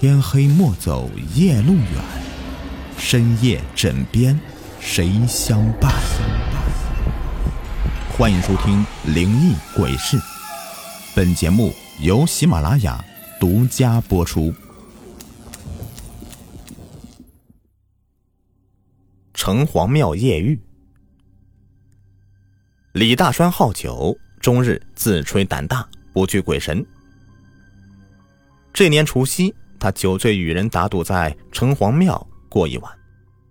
天黑莫走夜路远，深夜枕边谁相伴？欢迎收听《灵异鬼事》，本节目由喜马拉雅独家播出。城隍庙夜遇，李大栓好酒，终日自吹胆大，不惧鬼神。这年除夕。他酒醉与人打赌，在城隍庙过一晚，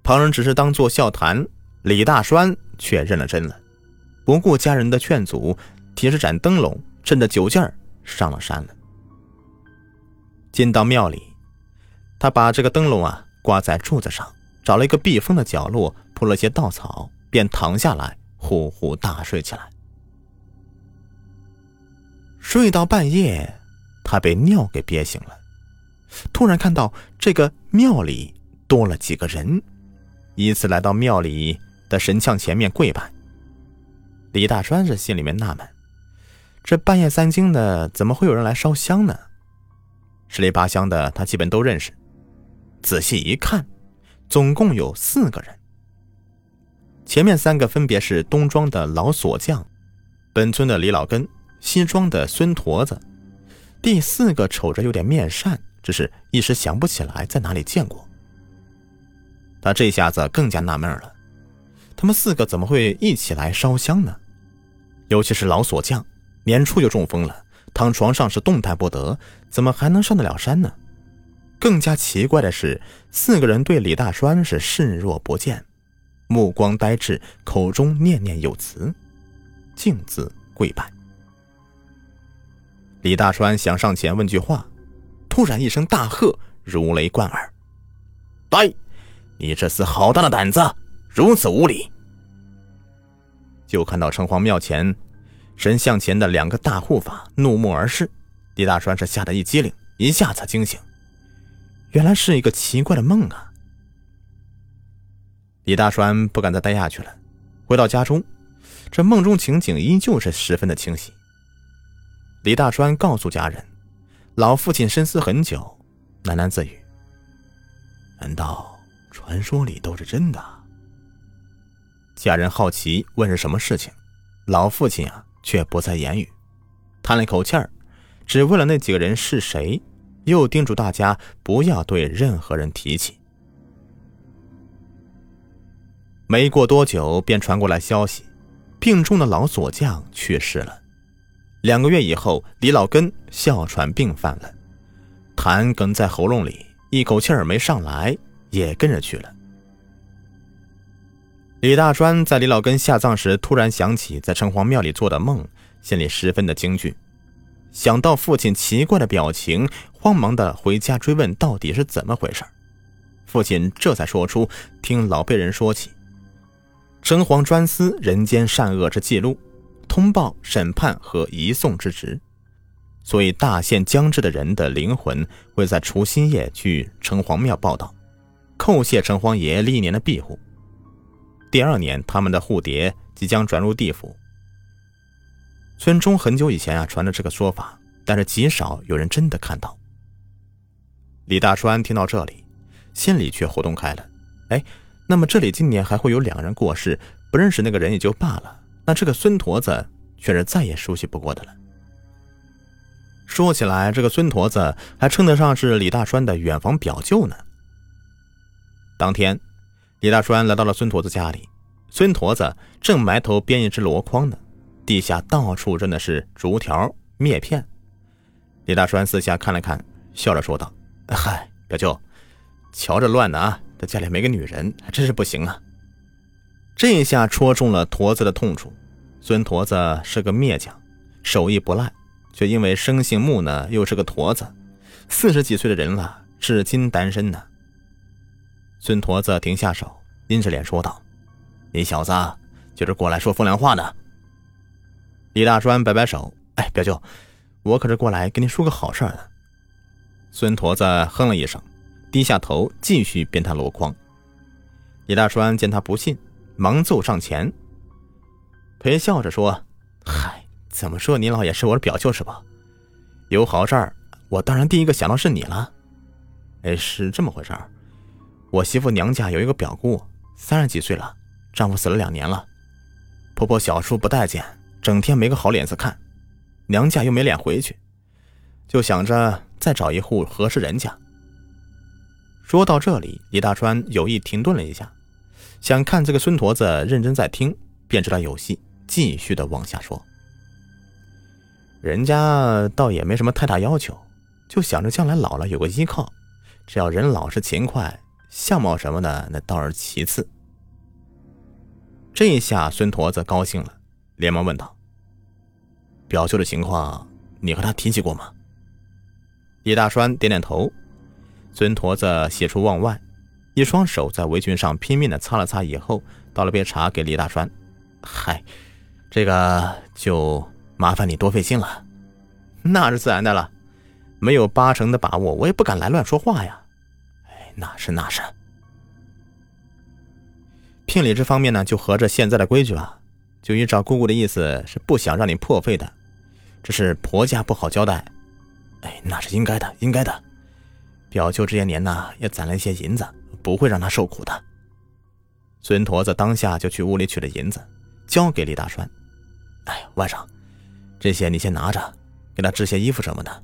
旁人只是当作笑谈，李大栓却认了真了，不顾家人的劝阻，提着盏灯笼，趁着酒劲儿上了山了。进到庙里，他把这个灯笼啊挂在柱子上，找了一个避风的角落，铺了些稻草，便躺下来，呼呼大睡起来。睡到半夜，他被尿给憋醒了。突然看到这个庙里多了几个人，依次来到庙里的神像前面跪拜。李大栓是心里面纳闷：这半夜三更的，怎么会有人来烧香呢？十里八乡的他基本都认识。仔细一看，总共有四个人。前面三个分别是东庄的老锁匠，本村的李老根，西庄的孙驼子。第四个瞅着有点面善。只是一时想不起来在哪里见过。他这下子更加纳闷了：他们四个怎么会一起来烧香呢？尤其是老锁匠，年初就中风了，躺床上是动弹不得，怎么还能上得了山呢？更加奇怪的是，四个人对李大栓是视若不见，目光呆滞，口中念念有词，径自跪拜。李大栓想上前问句话。突然一声大喝，如雷贯耳：“呆，你这厮好大的胆子，如此无礼！”就看到城隍庙前神像前的两个大护法怒目而视，李大栓是吓得一激灵，一下子惊醒，原来是一个奇怪的梦啊！李大栓不敢再待下去了，回到家中，这梦中情景依旧是十分的清晰。李大栓告诉家人。老父亲深思很久，喃喃自语：“难道传说里都是真的？”家人好奇问是什么事情，老父亲啊却不再言语，叹了一口气儿，只问了那几个人是谁，又叮嘱大家不要对任何人提起。没过多久，便传过来消息，病重的老锁匠去世了。两个月以后，李老根哮喘病犯了，痰哽在喉咙里，一口气儿没上来，也跟着去了。李大栓在李老根下葬时，突然想起在城隍庙里做的梦，心里十分的惊惧。想到父亲奇怪的表情，慌忙的回家追问到底是怎么回事。父亲这才说出听老辈人说起，城隍专司人间善恶之记录。通报、审判和移送之职，所以大限将至的人的灵魂会在除夕夜去城隍庙报道，叩谢城隍爷历年的庇护。第二年，他们的护蝶即将转入地府。村中很久以前啊传了这个说法，但是极少有人真的看到。李大栓听到这里，心里却活动开了。哎，那么这里今年还会有两个人过世，不认识那个人也就罢了。那这个孙驼子却是再也熟悉不过的了。说起来，这个孙驼子还称得上是李大栓的远房表舅呢。当天，李大栓来到了孙驼子家里，孙驼子正埋头编一只箩筐呢，地下到处扔的是竹条、篾片。李大栓四下看了看，笑着说道：“嗨，表舅，瞧着乱的啊，这家里没个女人，还真是不行啊。”这一下戳中了驼子的痛处。孙驼子是个篾匠，手艺不赖，却因为生性木讷，又是个驼子，四十几岁的人了，至今单身呢。孙驼子停下手，阴着脸说道：“你小子就是过来说风凉话的。”李大栓摆摆手：“哎，表舅，我可是过来跟您说个好事的。”孙驼子哼了一声，低下头继续编他箩筐。李大栓见他不信。忙奏上前，陪笑着说：“嗨，怎么说您老也是我的表舅是吧？有好事儿，我当然第一个想到是你了。”哎，是这么回事儿。我媳妇娘家有一个表姑，三十几岁了，丈夫死了两年了，婆婆小叔不待见，整天没个好脸色看，娘家又没脸回去，就想着再找一户合适人家。说到这里，李大川有意停顿了一下，想看这个孙驼子认真在听，便知道有戏，继续的往下说。人家倒也没什么太大要求，就想着将来老了有个依靠，只要人老实勤快。相貌什么的，那倒是其次。这一下，孙驼子高兴了，连忙问道：“表舅的情况，你和他提起过吗？”李大栓点点头。孙驼子喜出望外，一双手在围裙上拼命的擦了擦，以后倒了杯茶给李大栓：“嗨，这个就麻烦你多费心了。那是自然的了，没有八成的把握，我也不敢来乱说话呀。”哎那是那是，聘礼这方面呢，就合着现在的规矩了。就依照姑姑的意思，是不想让你破费的，这是婆家不好交代。哎，那是应该的，应该的。表舅这些年呢，也攒了一些银子，不会让他受苦的。孙驼子当下就去屋里取了银子，交给李大栓。哎，外甥，这些你先拿着，给他织些衣服什么的，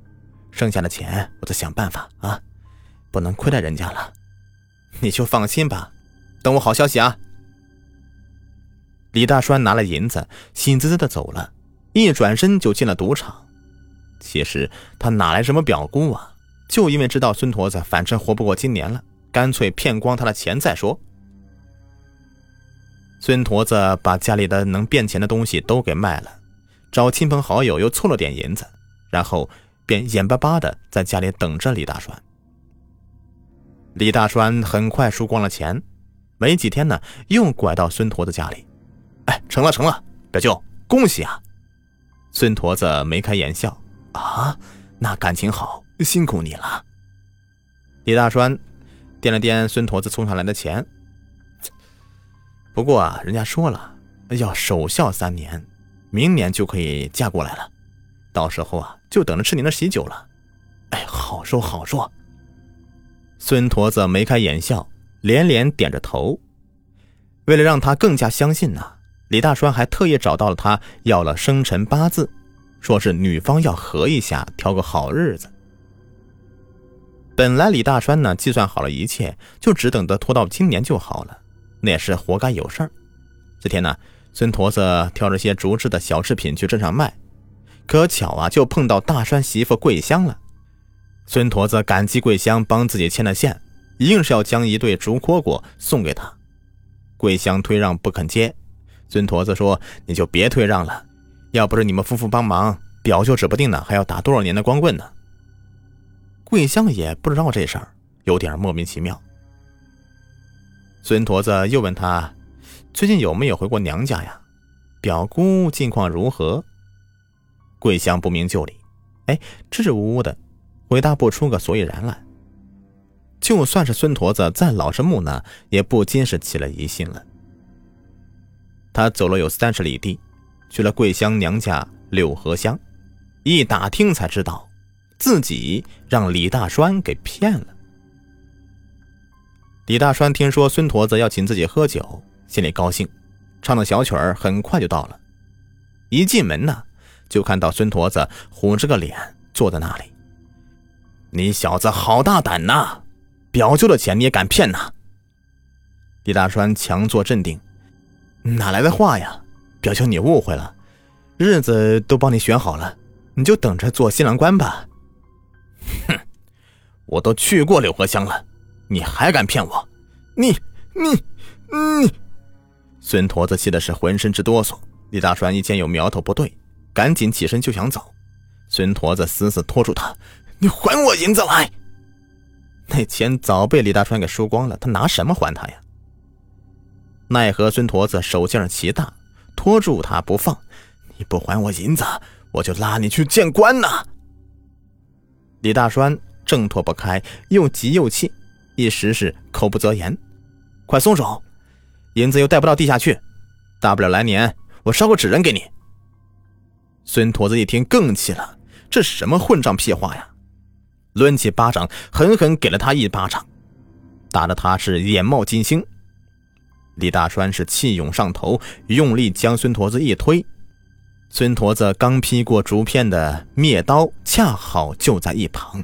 剩下的钱我再想办法啊。不能亏待人家了，你就放心吧，等我好消息啊！李大栓拿了银子，喜滋滋的走了，一转身就进了赌场。其实他哪来什么表姑啊？就因为知道孙驼子反正活不过今年了，干脆骗光他的钱再说。孙驼子把家里的能变钱的东西都给卖了，找亲朋好友又凑了点银子，然后便眼巴巴的在家里等着李大栓。李大栓很快输光了钱，没几天呢，又拐到孙驼子家里。哎，成了，成了，表舅，恭喜啊！孙驼子眉开眼笑啊，那感情好，辛苦你了。李大栓掂了掂孙驼子送上来的钱，不过啊，人家说了要守孝三年，明年就可以嫁过来了，到时候啊，就等着吃您的喜酒了。哎，好说好说。孙驼子眉开眼笑，连连点着头。为了让他更加相信呢，李大栓还特意找到了他要了生辰八字，说是女方要合一下，挑个好日子。本来李大栓呢计算好了一切，就只等着拖到今年就好了，那也是活该有事儿。这天呢，孙驼子挑着些竹制的小饰品去镇上卖，可巧啊，就碰到大栓媳妇桂香了。孙驼子感激桂香帮自己牵了线，硬是要将一对竹蝈蝈送给他。桂香推让不肯接，孙驼子说：“你就别退让了，要不是你们夫妇帮忙，表舅指不定呢还要打多少年的光棍呢。”桂香也不知道这事儿，有点莫名其妙。孙驼子又问他：“最近有没有回过娘家呀？表姑近况如何？”桂香不明就里，哎，支支吾吾的。回答不出个所以然来。就算是孙驼子再老实木讷，也不禁是起了疑心了。他走了有三十里地，去了桂香娘家柳河乡，一打听才知道，自己让李大栓给骗了。李大栓听说孙驼子要请自己喝酒，心里高兴，唱的小曲儿很快就到了。一进门呢，就看到孙驼子虎着个脸坐在那里。你小子好大胆呐！表舅的钱你也敢骗呐？李大栓强作镇定：“哪来的话呀？表舅你误会了，日子都帮你选好了，你就等着做新郎官吧。”哼，我都去过柳河乡了，你还敢骗我？你你你！孙驼子气的是浑身直哆嗦。李大栓一见有苗头不对，赶紧起身就想走。孙驼子死死拖住他。你还我银子来！那钱早被李大栓给输光了，他拿什么还他呀？奈何孙驼子手劲儿奇大，拖住他不放。你不还我银子，我就拉你去见官呐！李大栓挣脱不开，又急又气，一时是口不择言。快松手！银子又带不到地下去，大不了来年我烧个纸人给你。孙驼子一听更气了，这什么混账屁话呀！抡起巴掌狠狠给了他一巴掌，打得他是眼冒金星。李大栓是气涌上头，用力将孙驼子一推。孙驼子刚劈过竹片的灭刀，恰好就在一旁。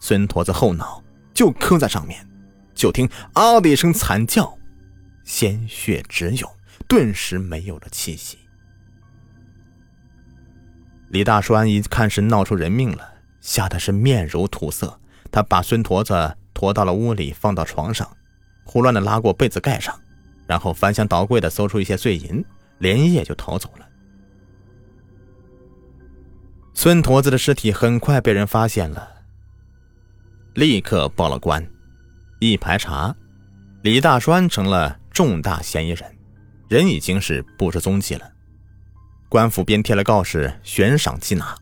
孙驼子后脑就磕在上面，就听“啊”的一声惨叫，鲜血直涌，顿时没有了气息。李大栓一看是闹出人命了，吓得是面如土色。他把孙驼子驮到了屋里，放到床上，胡乱的拉过被子盖上。然后翻箱倒柜的搜出一些碎银，连夜就逃走了。孙驼子的尸体很快被人发现了，立刻报了官。一排查，李大栓成了重大嫌疑人，人已经是不知踪迹了。官府便贴了告示，悬赏缉拿。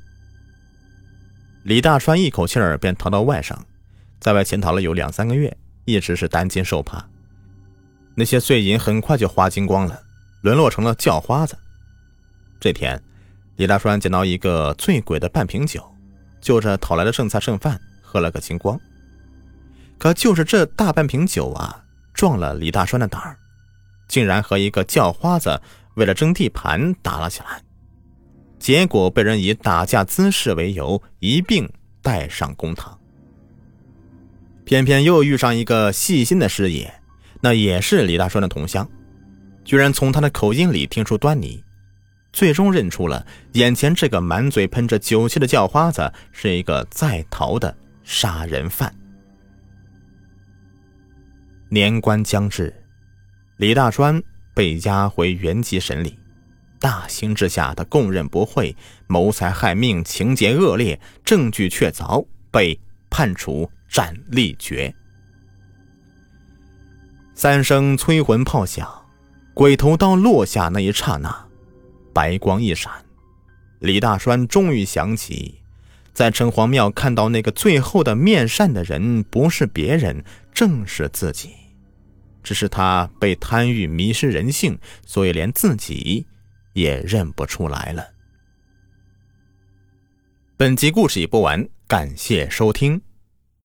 李大栓一口气儿便逃到外省，在外潜逃了有两三个月，一直是担惊受怕。那些碎银很快就花精光了，沦落成了叫花子。这天，李大栓捡到一个醉鬼的半瓶酒，就着讨来的剩菜剩饭喝了个精光。可就是这大半瓶酒啊，壮了李大栓的胆儿，竟然和一个叫花子为了争地盘打了起来，结果被人以打架滋事为由一并带上公堂。偏偏又遇上一个细心的师爷。那也是李大栓的同乡，居然从他的口音里听出端倪，最终认出了眼前这个满嘴喷着酒气的叫花子是一个在逃的杀人犯。年关将至，李大栓被押回原籍审理，大刑之下，他供认不讳，谋财害命，情节恶劣，证据确凿，被判处斩立决。三声催魂炮响，鬼头刀落下那一刹那，白光一闪，李大栓终于想起，在城隍庙看到那个最后的面善的人，不是别人，正是自己。只是他被贪欲迷失人性，所以连自己也认不出来了。本集故事已播完，感谢收听。